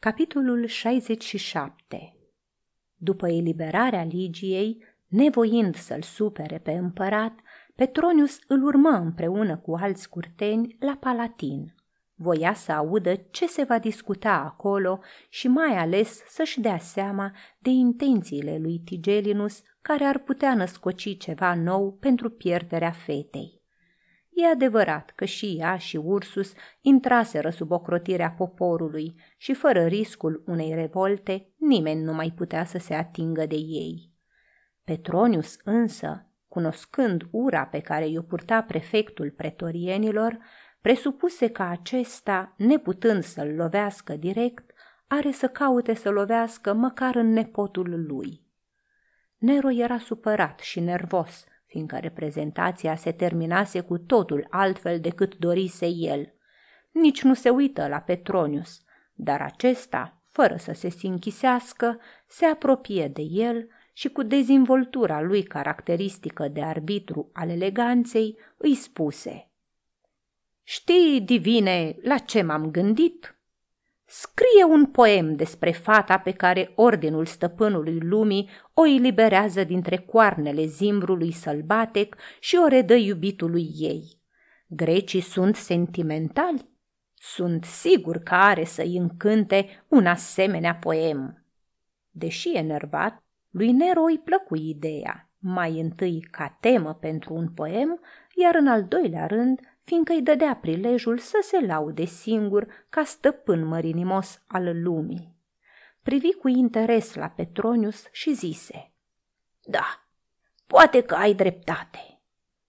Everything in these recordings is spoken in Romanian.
Capitolul 67 După eliberarea Ligiei, nevoind să-l supere pe împărat, Petronius îl urmă împreună cu alți curteni la Palatin. Voia să audă ce se va discuta acolo și mai ales să-și dea seama de intențiile lui Tigelinus care ar putea născoci ceva nou pentru pierderea fetei. E adevărat că și ea și Ursus intraseră sub ocrotirea poporului și fără riscul unei revolte, nimeni nu mai putea să se atingă de ei. Petronius însă, cunoscând ura pe care i-o purta prefectul pretorienilor, presupuse că acesta, neputând să-l lovească direct, are să caute să lovească măcar în nepotul lui. Nero era supărat și nervos – fiindcă reprezentația se terminase cu totul altfel decât dorise el. Nici nu se uită la Petronius, dar acesta, fără să se sinchisească, se apropie de el și cu dezvoltura lui caracteristică de arbitru al eleganței îi spuse Știi, divine, la ce m-am gândit?" Scrie un poem despre fata pe care ordinul stăpânului lumii o eliberează dintre coarnele zimbrului sălbatec și o redă iubitului ei. Grecii sunt sentimentali? Sunt sigur că are să-i încânte un asemenea poem. Deși enervat, lui Nero îi plăcu ideea, mai întâi ca temă pentru un poem, iar în al doilea rând fiindcă îi dădea prilejul să se laude singur ca stăpân mărinimos al lumii. Privi cu interes la Petronius și zise, Da, poate că ai dreptate,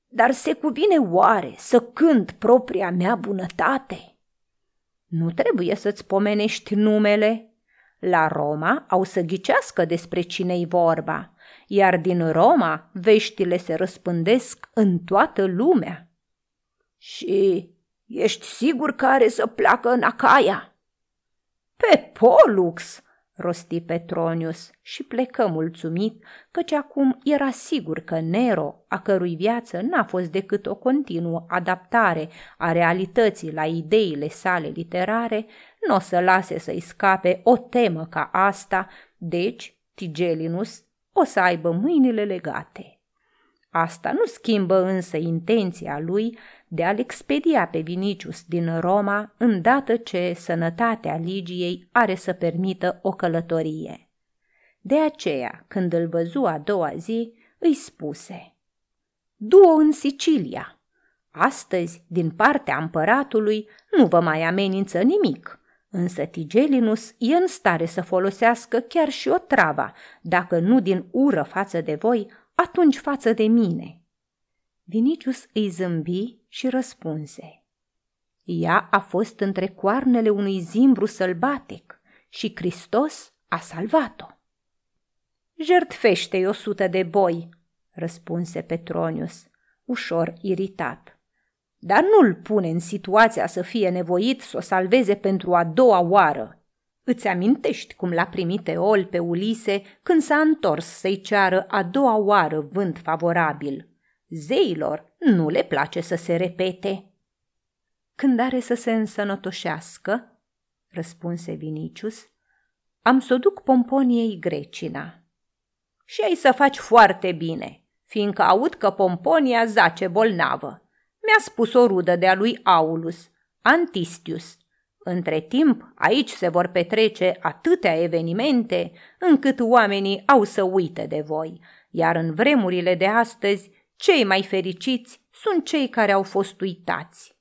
dar se cuvine oare să cânt propria mea bunătate? Nu trebuie să-ți pomenești numele. La Roma au să ghicească despre cine-i vorba, iar din Roma veștile se răspândesc în toată lumea. Și ești sigur că are să pleacă în Acaia? Pe Polux, rosti Petronius și plecă mulțumit, căci acum era sigur că Nero, a cărui viață n-a fost decât o continuă adaptare a realității la ideile sale literare, nu o să lase să-i scape o temă ca asta, deci Tigelinus o să aibă mâinile legate. Asta nu schimbă însă intenția lui de a-l expedia pe Vinicius din Roma îndată ce sănătatea Ligiei are să permită o călătorie. De aceea, când îl văzu a doua zi, îi spuse Du-o în Sicilia. Astăzi, din partea împăratului, nu vă mai amenință nimic, însă Tigelinus e în stare să folosească chiar și o travă, dacă nu din ură față de voi, atunci față de mine. Vinicius îi zâmbi și răspunse. Ea a fost între coarnele unui zimbru sălbatic și Hristos a salvat-o. Jertfește-i o sută de boi, răspunse Petronius, ușor iritat. Dar nu-l pune în situația să fie nevoit să o salveze pentru a doua oară. Îți amintești cum l-a primit Eol pe Ulise când s-a întors să-i ceară a doua oară vânt favorabil. Zeilor nu le place să se repete. Când are să se însănătoșească, răspunse Vinicius, am să o duc Pomponiei Grecina. Și ai să faci foarte bine, fiindcă aud că Pomponia zace bolnavă. Mi-a spus o rudă de-a lui Aulus, Antistius, între timp, aici se vor petrece atâtea evenimente încât oamenii au să uite de voi, iar în vremurile de astăzi, cei mai fericiți sunt cei care au fost uitați.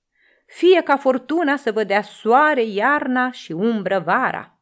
Fie ca fortuna să vă dea soare iarna și umbră vara.